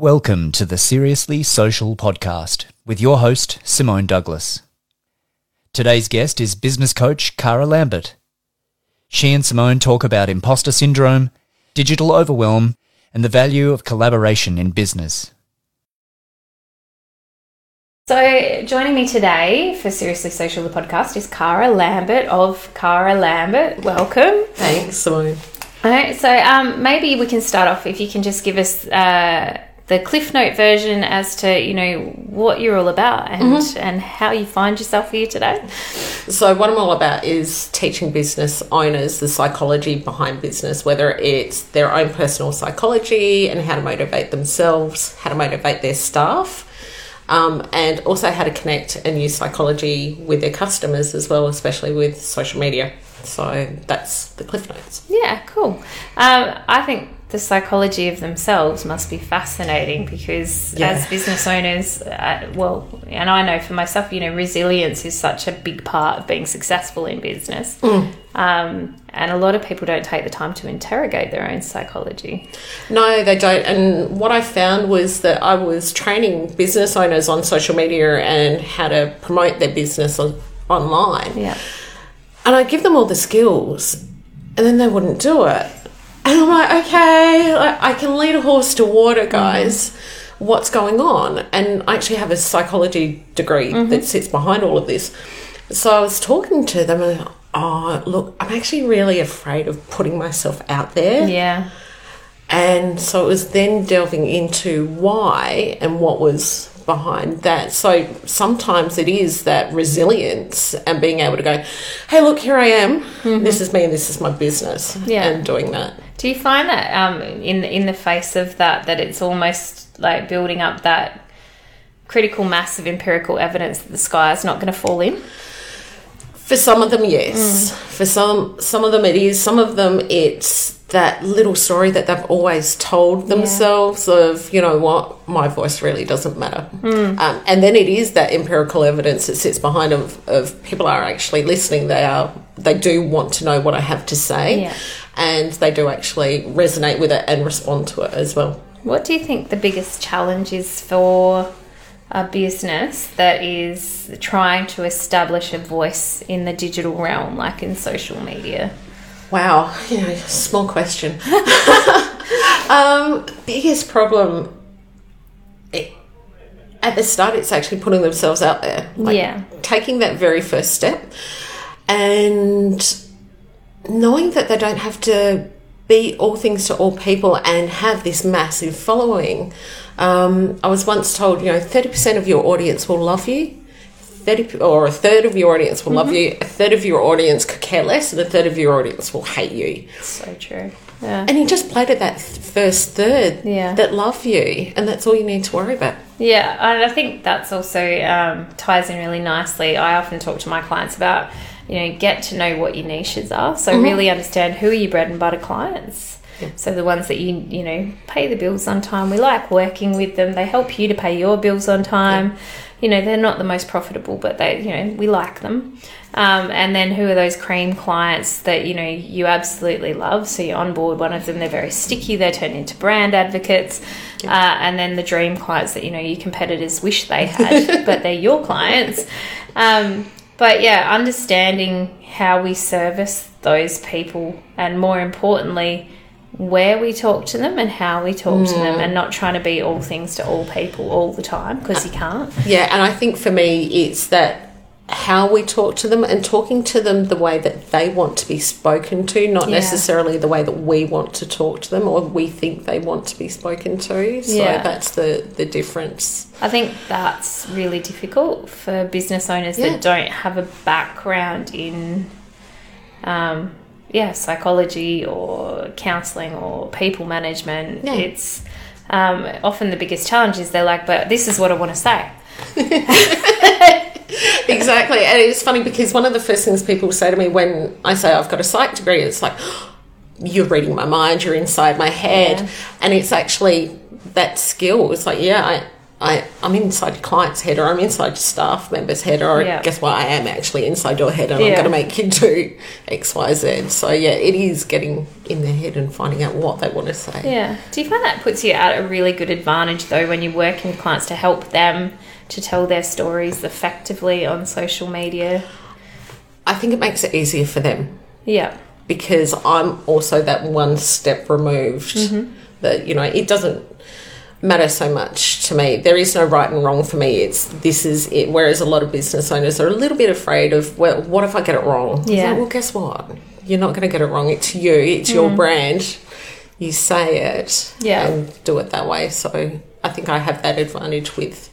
Welcome to the Seriously Social podcast with your host, Simone Douglas. Today's guest is business coach Cara Lambert. She and Simone talk about imposter syndrome, digital overwhelm, and the value of collaboration in business. So, joining me today for Seriously Social, the podcast, is Cara Lambert of Cara Lambert. Welcome. Thanks, Simone. All right, so um, maybe we can start off if you can just give us uh, the Cliff Note version as to you know what you're all about and Mm-hmm. and how you find yourself here today. So, what I'm all about is teaching business owners the psychology behind business, whether it's their own personal psychology and how to motivate themselves, how to motivate their staff, um, and also how to connect and use psychology with their customers as well, especially with social media. So, that's the Cliff Notes. Yeah, cool. Um, I think the psychology of themselves must be fascinating because Yeah. as business owners, uh, well, and I know for myself, you know, resilience is such a big part of being successful in business. Um, and a lot of people don't take the time to interrogate their own psychology. No, they don't. And what I found was that I was training business owners on social media and how to promote their business on, online. Yeah. And I give them all the skills, and then they wouldn't do it. And I'm like, okay, like, I can lead a horse to water, guys. What's going on? And I actually have a psychology degree mm-hmm. that sits behind all of this. So I was talking to them, and oh, look, I'm actually really afraid of putting myself out there. Yeah. And so it was then delving into why and what was behind that. So sometimes it is that resilience and being able to go, hey, look, here I am. This is me and this is my business. Yeah. And doing that. Do you find that um, in in the face of that, that it's almost like building up that critical mass of empirical evidence that the sky is not going to fall in? For some of them, yes. For some, some of them it is. Some of them it's that little story that they've always told themselves of, you know what, my voice really doesn't matter. Um, and then it is that empirical evidence that sits behind of, of people are actually listening. They are, they do want to know what I have to say, Yeah. and they do actually resonate with it and respond to it as well. What do you think the biggest challenge is for a business that is trying to establish a voice in the digital realm, like in social media? Wow, you know, small question. um, biggest problem it, at the start, it's actually putting themselves out there. Like Yeah. taking that very first step and knowing that they don't have to be all things to all people and have this massive following. Um, I was once told, you know, 30% of your audience will love you. 30 or a third of your audience will love you, a third of your audience could care less, and a third of your audience will hate you. So true. Yeah. And he just played at that th- first third Yeah. that love you, and that's all you need to worry about. Yeah, and I think that's also um, ties in really nicely. I often talk to my clients about, you know, get to know what your niches are. So really understand who are your bread and butter clients. So the ones that you you know pay the bills on time. We like working with them. They help you to pay your bills on time. You know, they're not the most profitable, but they you know we like them. Um, and then who are those cream clients that you know you absolutely love? So you onboard one of them. They're very sticky. They turn into brand advocates. Uh, and then the dream clients that you know your competitors wish they had, but they're your clients. Um, but yeah, understanding how we service those people, and more importantly, where we talk to them and how we talk to them, and not trying to be all things to all people all the time because you can't. Yeah, and I think for me, it's that how we talk to them and talking to them the way that they want to be spoken to, not Yeah. necessarily the way that we want to talk to them or we think they want to be spoken to. So Yeah. that's the, the difference. I think that's really difficult for business owners Yeah. that don't have a background in, um, yeah, psychology or counselling or people management. Yeah. It's um, often the biggest challenge is they're like, but this is what I want to say. exactly. And it's funny because one of the first things people say to me when I say I've got a psych degree, it's like, you're reading my mind, you're inside my head. Yeah. And it's actually that skill. It's like, yeah, I, I, I'm inside your client's head or I'm inside your staff member's head or Yeah. guess what I am actually inside your head and I'm going to make you do X Y Z so yeah it is getting in their head and finding out what they want to say Yeah. Do you find that puts you at a really good advantage though when you're working with clients to help them to tell their stories effectively on social media? I think it makes it easier for them Yeah. because I'm also that one step removed. Mm-hmm. That you know, it doesn't matter so much to me. There is no right and wrong for me. It's this is it. Whereas a lot of business owners are a little bit afraid of well, what if I get it wrong? Yeah. like, well, guess what? You're not going to get it wrong. It's you. It's your brand. You say it. Yeah. And do it that way. So I think I have that advantage with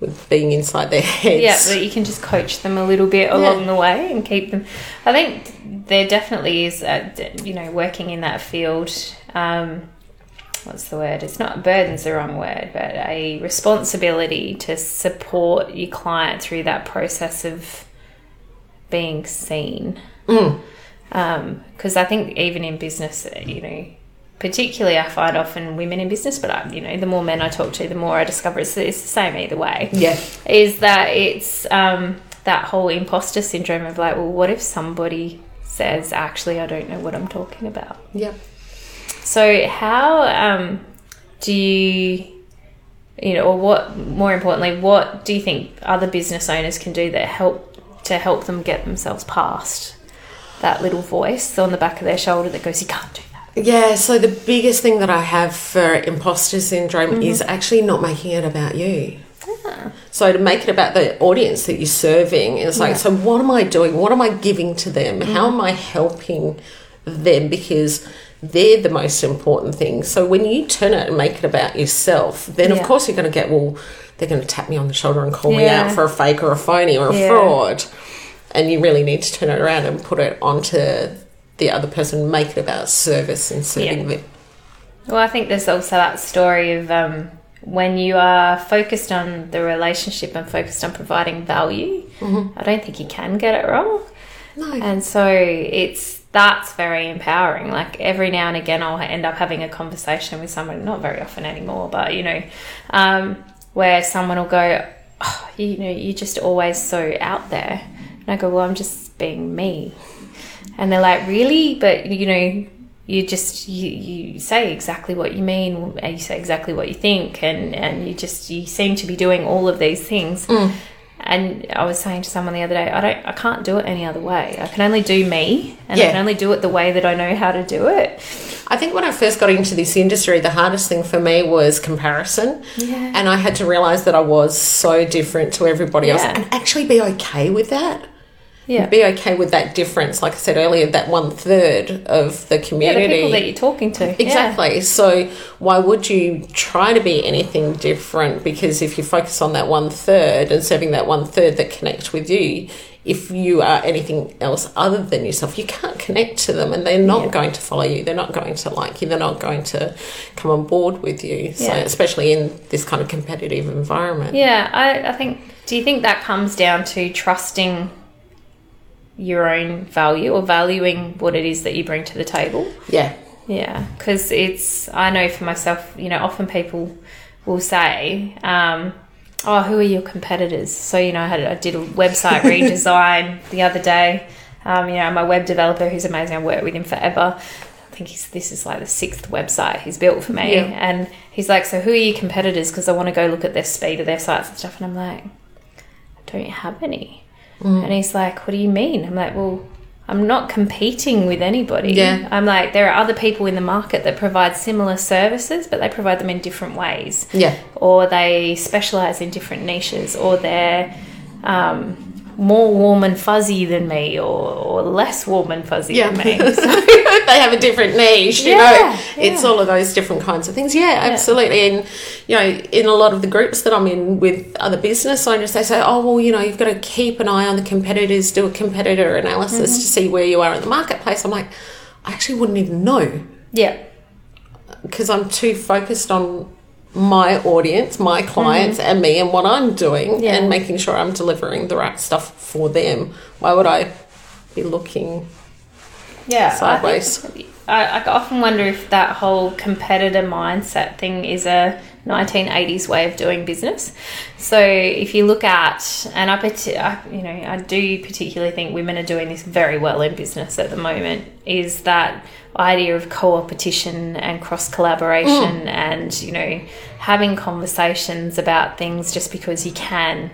with being inside their heads. Yeah, but you can just coach them a little bit along the way and keep them. I think there definitely is, a, you know, working in that field. Um, what's the word? It's not burden's the wrong word, but a responsibility to support your client through that process of being seen. Because I think even in business, you know, particularly I find often women in business, but I, you know, the more men I talk to, the more I discover it's, it's the same either way yeah. is that it's um, that whole imposter syndrome of like, well, what if somebody says, actually, I don't know what I'm talking about? Yeah. So, how um, do you, you know, or what, more importantly, what do you think other business owners can do that help to help them get themselves past that little voice on the back of their shoulder that goes, you can't do that? Yeah, so the biggest thing that I have for imposter syndrome is mm-hmm. actually not making it about you. Ah. So to make it about the audience that you're serving, it's like, so what am I doing? What am I giving to them? How mm-hmm. am I helping them? Because they're the most important thing. So when you turn it and make it about yourself, then Yeah. of course you're going to get, well, they're going to tap me on the shoulder and call me out for a fake or a phony or a Yeah. fraud. And you really need to turn it around and put it onto the other person, make it about service and serving Yeah. them. Well, I think there's also that story of um, when you are focused on the relationship and focused on providing value. I don't think you can get it wrong. No. And so it's that's very empowering. Like every now and again, I'll end up having a conversation with someone, not very often anymore, but you know, um, where someone will go, oh, you know, you're just always so out there. And I go, well, I'm just being me. And they're like, really? But you know, you just you, you say exactly what you mean and you say exactly what you think and and you just you seem to be doing all of these things and i was saying to someone the other day i don't i can't do it any other way i can only do me and i can only do it the way that i know how to do it I think when I first got into this industry, the hardest thing for me was comparison. Yeah. And I had to realize that I was so different to everybody else and actually be okay with that. Yeah Be okay with that difference. Like I said earlier, that one third of the yeah, the community. people that you're talking to Yeah. Exactly. So why would you try to be anything different? Because if you focus on that one third and serving that one third that connects with you, if you are anything else other than yourself, you can't connect to them and they're not Yeah. going to follow you. They're not going to like you. They're not going to come on board with you. So Yeah. especially in this kind of competitive environment. Yeah, I, I think. Do you think that comes down to trusting your own value or valuing what it is that you bring to the table? Yeah. Yeah, because it's, I know for myself, you know, often people will say, um, Oh, who are your competitors? So, you know, I, had, I did a website redesign the other day. Um, you know, my web developer who's amazing, I've worked with him forever. I think he's, this is like the sixth website he's built for me. Yeah. And he's like, So, who are your competitors? Because I want to go look at their speed of their sites and stuff. And I'm like, I don't have any. Mm. And he's like, What do you mean? I'm like, Well, I'm not competing with anybody. Yeah. I'm like, there are other people in the market that provide similar services, but they provide them in different ways. Yeah. Or they specialize in different niches, or they're um, more warm and fuzzy than me, or, or less warm and fuzzy Yeah. than me. So, they have a different niche, you Yeah, know. It's all of those different kinds of things. Yeah, absolutely. And you know, in a lot of the groups that I'm in with other business owners, they say, "Oh, well, you know, you've got to keep an eye on the competitors, do a competitor analysis Mm-hmm. to see where you are in the marketplace." I'm like, I actually wouldn't even know yeah. because I'm too focused on my audience, my clients, mm-hmm. and me, and what I'm doing. Yeah. and making sure I'm delivering the right stuff for them. Why would I be looking? Yeah, Sideways. I, think, I, I often wonder if that whole competitor mindset thing is a 1980s way of doing business. So if you look at, and I, I, you know, I do particularly think women are doing this very well in business at the moment, is that idea of co-opetition and cross collaboration mm. and you know having conversations about things just because you can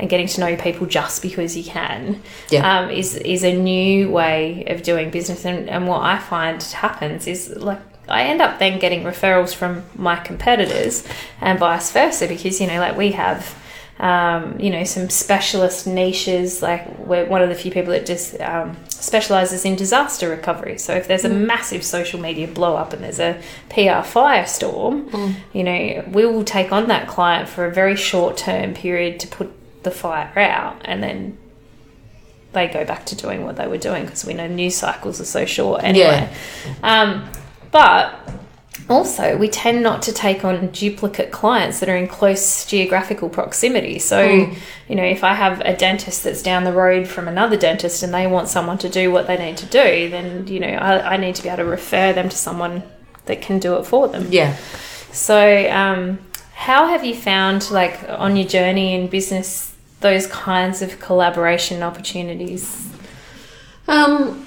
and getting to know people just because you can yeah. um, is is a new way of doing business. And, and what I find happens is like I end up then getting referrals from my competitors and vice versa because you know like we have. Um, you know, some specialist niches. Like we're one of the few people that just um, specializes in disaster recovery. So if there's a mm. massive social media blow up and there's a PR firestorm, mm. you know, we will take on that client for a very short term period to put the fire out and then they go back to doing what they were doing because we know news cycles are so short anyway. Yeah. Um, but also, we tend not to take on duplicate clients that are in close geographical proximity. So, mm. you know, if I have a dentist that's down the road from another dentist and they want someone to do what they need to do, then, you know, I, I need to be able to refer them to someone that can do it for them. Yeah. So, um, how have you found, like, on your journey in business, those kinds of collaboration opportunities? Um,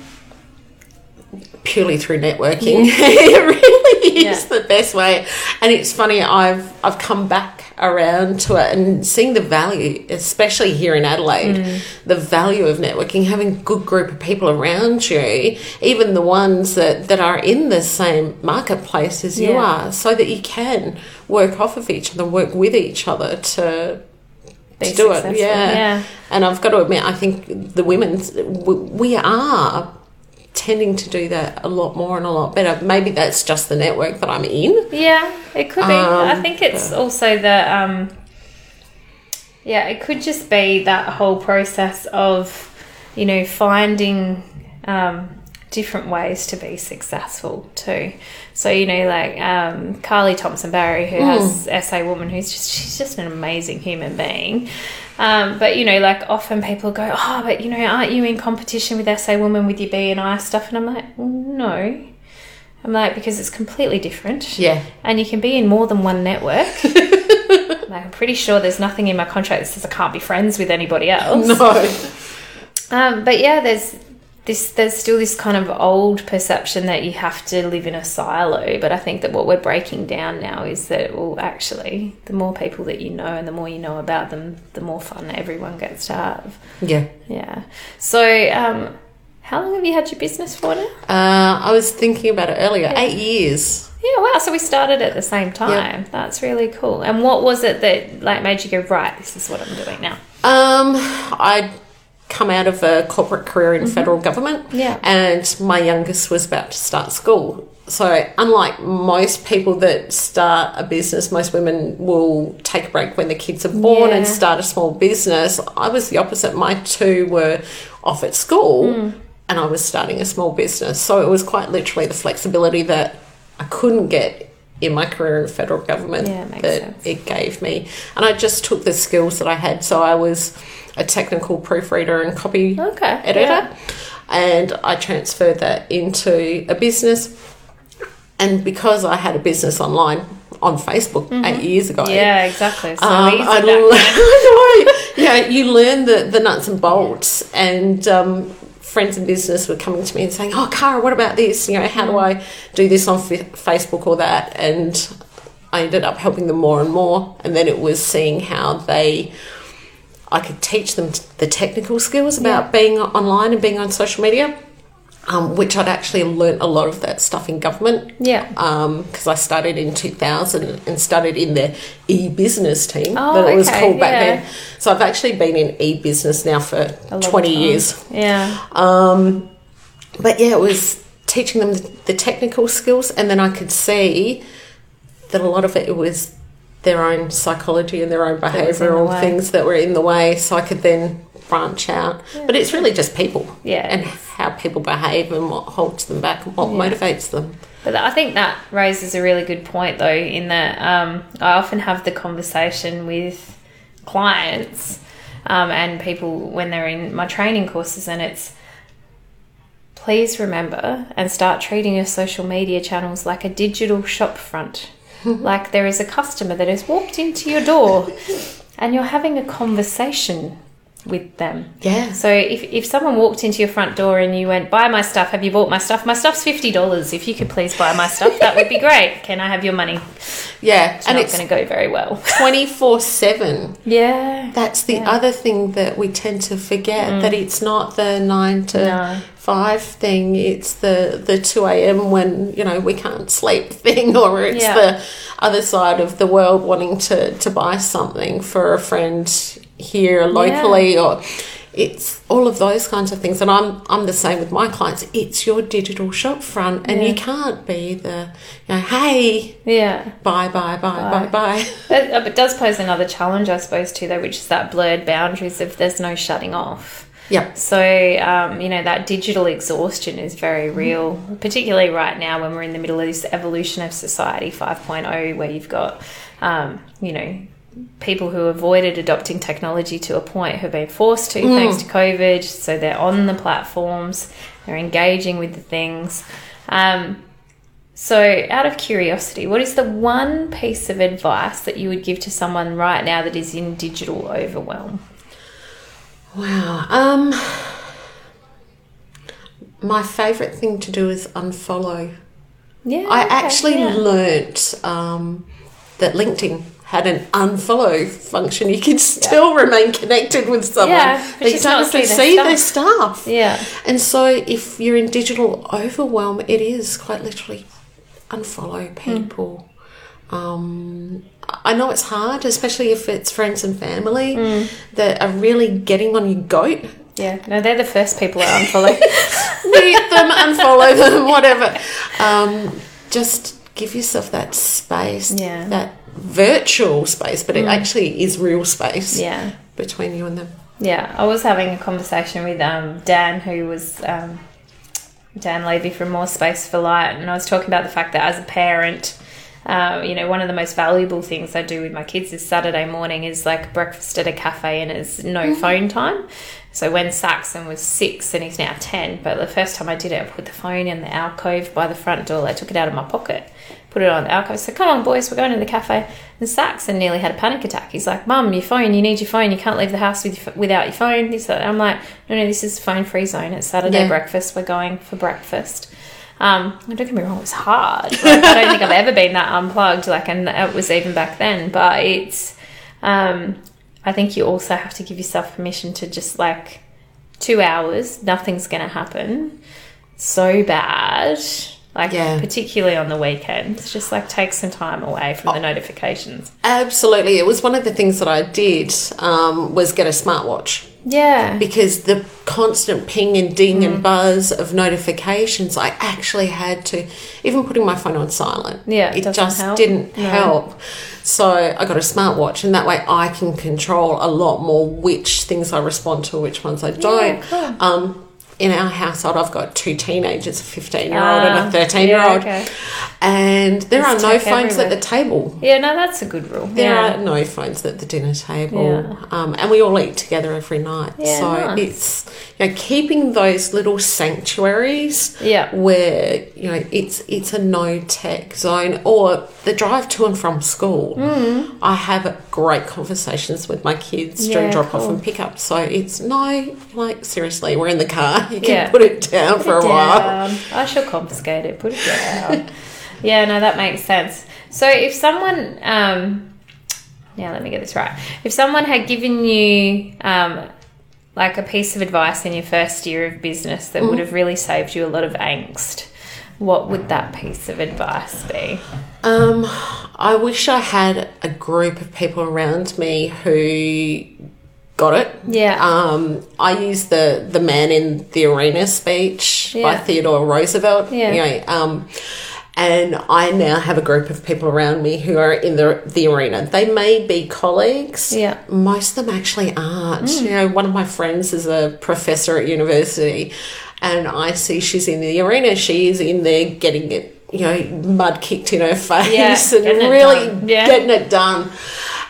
purely through networking. Yeah. is yeah. the best way. And it's funny, I've I've come back around to it and seeing the value, especially here in Adelaide, mm. the value of networking, having a good group of people around you, even the ones that, that are in the same marketplace as yeah. you are, so that you can work off of each other, work with each other to to do it. Yeah. yeah. And I've got to admit, I think the women's we are tending to do that a lot more and a lot better. Maybe that's just the network that I'm in. Yeah, it could be. Um, I think it's also the um, yeah, it could just be that whole process of you know finding um, different ways to be successful too. So you know, like um, Carly Thompson Barry, who mm. has SA Woman, who's just she's just an amazing human being. Um, but you know, like often people go, "Oh, but you know, aren't you in competition with SA Woman with your BNI stuff?" And I'm like, "No." I'm like because it's completely different. Yeah. And you can be in more than one network. like, I'm pretty sure there's nothing in my contract that says I can't be friends with anybody else. No. Um, but yeah, there's this there's still this kind of old perception that you have to live in a silo but i think that what we're breaking down now is that well actually the more people that you know and the more you know about them the more fun everyone gets to have. Yeah. Yeah. So um, how long have you had your business for now? Uh, i was thinking about it earlier. Yeah. eight years. Yeah wow so we started at the same time. Yep. that's really cool. And what was it that like made you go right this is what i'm doing now um i come out of a corporate career in mm-hmm. federal government. Yeah. And my youngest was about to start school. So, unlike most people that start a business, most women will take a break when the kids are born yeah. and start a small business. I was the opposite. My two were off at school mm. and I was starting a small business. So, it was quite literally the flexibility that I couldn't get in my career in federal government yeah, that sense. it gave me. And I just took the skills that I had. So, I was a technical proofreader and copy okay, editor. Yeah. And I transferred that into a business. And because I had a business online on Facebook mm-hmm. eight years ago. Yeah, exactly. So um, I, I know. yeah, you learn the, the nuts and bolts. And um, friends in business were coming to me and saying, Oh, Cara, what about this? You know, how do mm. I do this on F- Facebook or that? And I ended up helping them more and more. And then it was seeing how they I could teach them the technical skills about yeah. being online and being on social media. Um, which I'd actually learnt a lot of that stuff in government. Yeah. Because um, I started in 2000 and started in the e business team oh, that it was okay, called back yeah. then. So I've actually been in e business now for 20 years. Yeah. Um, but yeah, it was teaching them the, technical skills, and then I could see that a lot of it was their own psychology and their own behavioural things that were in the way so I could then branch out. Yeah. But it's really just people. Yeah. And how people behave and what holds them back and what yeah. motivates them. But I think that raises a really good point though, in that um, I often have the conversation with clients um, and people when they're in my training courses and it's please remember and start treating your social media channels like a digital shop front like there is a customer that has walked into your door and you're having a conversation with them. Yeah. So if, if someone walked into your front door and you went, buy my stuff, have you bought my stuff? My stuff's $50. If you could please buy my stuff, that would be great. Can I have your money? Yeah. It's and not it's going to go very well. 24 7. Yeah. That's the other thing that we tend to forget that it's not the nine to Mm. No. five thing. It's the the two a.m. when you know we can't sleep thing, or it's Yeah. the other side of the world wanting to to buy something for a friend here locally, or it's all of those kinds of things. And I'm I'm the same with my clients. It's your digital shop front, and Yeah. you can't be the you know hey Yeah. bye bye bye bye bye. It, uh, it does pose another challenge, I suppose, too, though, which is that blurred boundaries if there's no shutting off. Yep. So, um, you know, that digital exhaustion is very real, particularly right now when we're in the middle of this evolution of society 5.0, where you've got, um, you know, people who avoided adopting technology to a point who have been forced to thanks to COVID. So they're on the platforms, they're engaging with the things. Um, so, out of curiosity, what is the one piece of advice that you would give to someone right now that is in digital overwhelm? Wow. Um, my favourite thing to do is unfollow. Yeah, I okay, actually yeah. learnt um, that LinkedIn had an unfollow function. You can still remain connected with someone, Yeah, but you don't have to see see their their stuff. Yeah. And so, if you're in digital overwhelm, it is quite literally unfollow people. Um, I know it's hard, especially if it's friends and family that are really getting on your goat. Yeah, no, they're the first people I unfollow. Mute them, unfollow them, whatever. Um, just give yourself that space, Yeah. that virtual space, but it actually is real space yeah, between you and them. yeah. I was having a conversation with um, Dan, who was um, Dan Levy from More Space for Light, and I was talking about the fact that as a parent, um, you know, one of the most valuable things I do with my kids is Saturday morning is like breakfast at a cafe and it's no phone time. So when Saxon was six and he's now 10, but the first time I did it, I put the phone in the alcove by the front door. I took it out of my pocket, put it on the alcove. So come on, boys, we're going to the cafe. And Saxon nearly had a panic attack. He's like, Mum, your phone, you need your phone. You can't leave the house with your, without your phone. This, that. I'm like, no, no, this is phone free zone. It's Saturday Yeah. breakfast. We're going for breakfast. Um, don't get me wrong, it was hard. Like, I don't think I've ever been that unplugged. Like, and it was even back then. But it's, um, I think you also have to give yourself permission to just like two hours, nothing's going to happen. So bad. Like, Yeah. particularly on the weekends, just like take some time away from the notifications. Absolutely, it was one of the things that I did um, was get a smartwatch. Yeah. because the constant ping and ding Mm. and buzz of notifications, I actually had to, even putting my phone on silent, Yeah, it just help. didn't No. help. So I got a smartwatch, and that way I can control a lot more which things I respond to, which ones I don't. cool. Um, in our household, I've got two teenagers, a 15 year old and Ah, a 13 year old. yeah, okay. And there There's are no phones at the table. Yeah, no, that's a good rule. There yeah. are no phones at the dinner table, Yeah. um, and we all eat together every night. Yeah, so nice. it's you know keeping those little sanctuaries, Yeah. where you know it's it's a no tech zone, or the drive to and from school. Mm. I have great conversations with my kids during drop off and pick up. So it's no like seriously, we're in the car. You can put it down for a Put it while. I shall confiscate it. Put it down. yeah, no, that makes sense. So if someone, um, now let me get this right. If someone had given you um, like a piece of advice in your first year of business that Mm. would have really saved you a lot of angst, what would that piece of advice be? Um, I wish I had a group of people around me who got it. Yeah. Um, I use the the man in the arena speech by Theodore Roosevelt. Yeah. You know, um, and I now have a group of people around me who are in the the arena. They may be colleagues. Yeah. Most of them actually aren't. Hmm. You know, one of my friends is a professor at university, and I see she's in the arena. She is in there getting it. You know, mud kicked in her face Yeah, and getting really. Yeah. getting it done.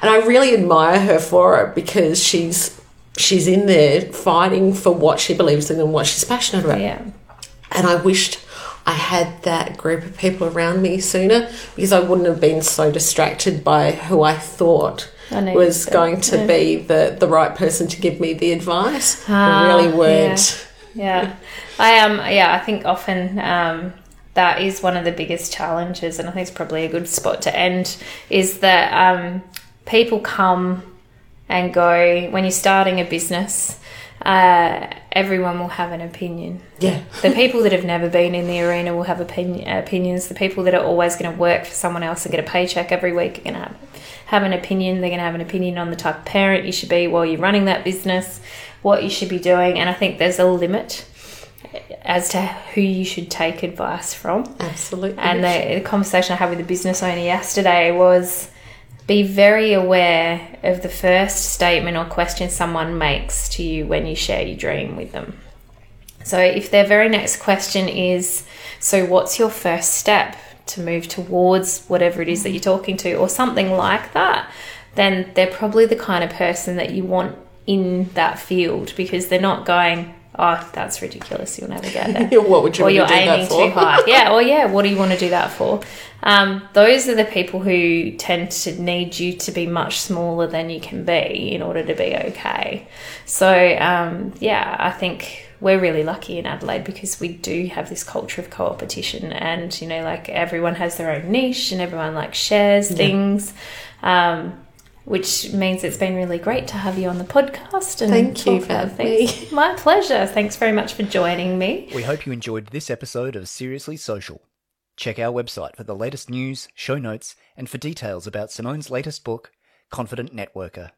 And I really admire her for it because she's she's in there fighting for what she believes in and what she's passionate about. Yeah. And I wished I had that group of people around me sooner because I wouldn't have been so distracted by who I thought I was going to yeah. be the, the right person to give me the advice. Ah, really weren't. Yeah, I um yeah I think often um, that is one of the biggest challenges, and I think it's probably a good spot to end. Is that um, people come and go when you're starting a business. Uh, everyone will have an opinion. Yeah. The people that have never been in the arena will have opinion, opinions. The people that are always going to work for someone else and get a paycheck every week are going to have, have an opinion. They're going to have an opinion on the type of parent you should be while you're running that business, what you should be doing. And I think there's a limit as to who you should take advice from. Absolutely. And the, the conversation I had with the business owner yesterday was be very aware of the first statement or question someone makes to you when you share your dream with them. So if their very next question is, So, what's your first step to move towards whatever it is that you're talking to, or something like that, then they're probably the kind of person that you want in that field because they're not going, Oh, that's ridiculous. You'll never get there what would you or want you're to do aiming that for? too high. Yeah, or yeah, what do you want to do that for? Um, those are the people who tend to need you to be much smaller than you can be in order to be okay. So, um, yeah, I think we're really lucky in Adelaide because we do have this culture of co-competition and you know, like everyone has their own niche and everyone like shares things. Um, which means it's been really great to have you on the podcast and Thank you talk for having things. My pleasure. Thanks very much for joining me. We hope you enjoyed this episode of Seriously Social. Check our website for the latest news, show notes, and for details about Simone's latest book, Confident Networker.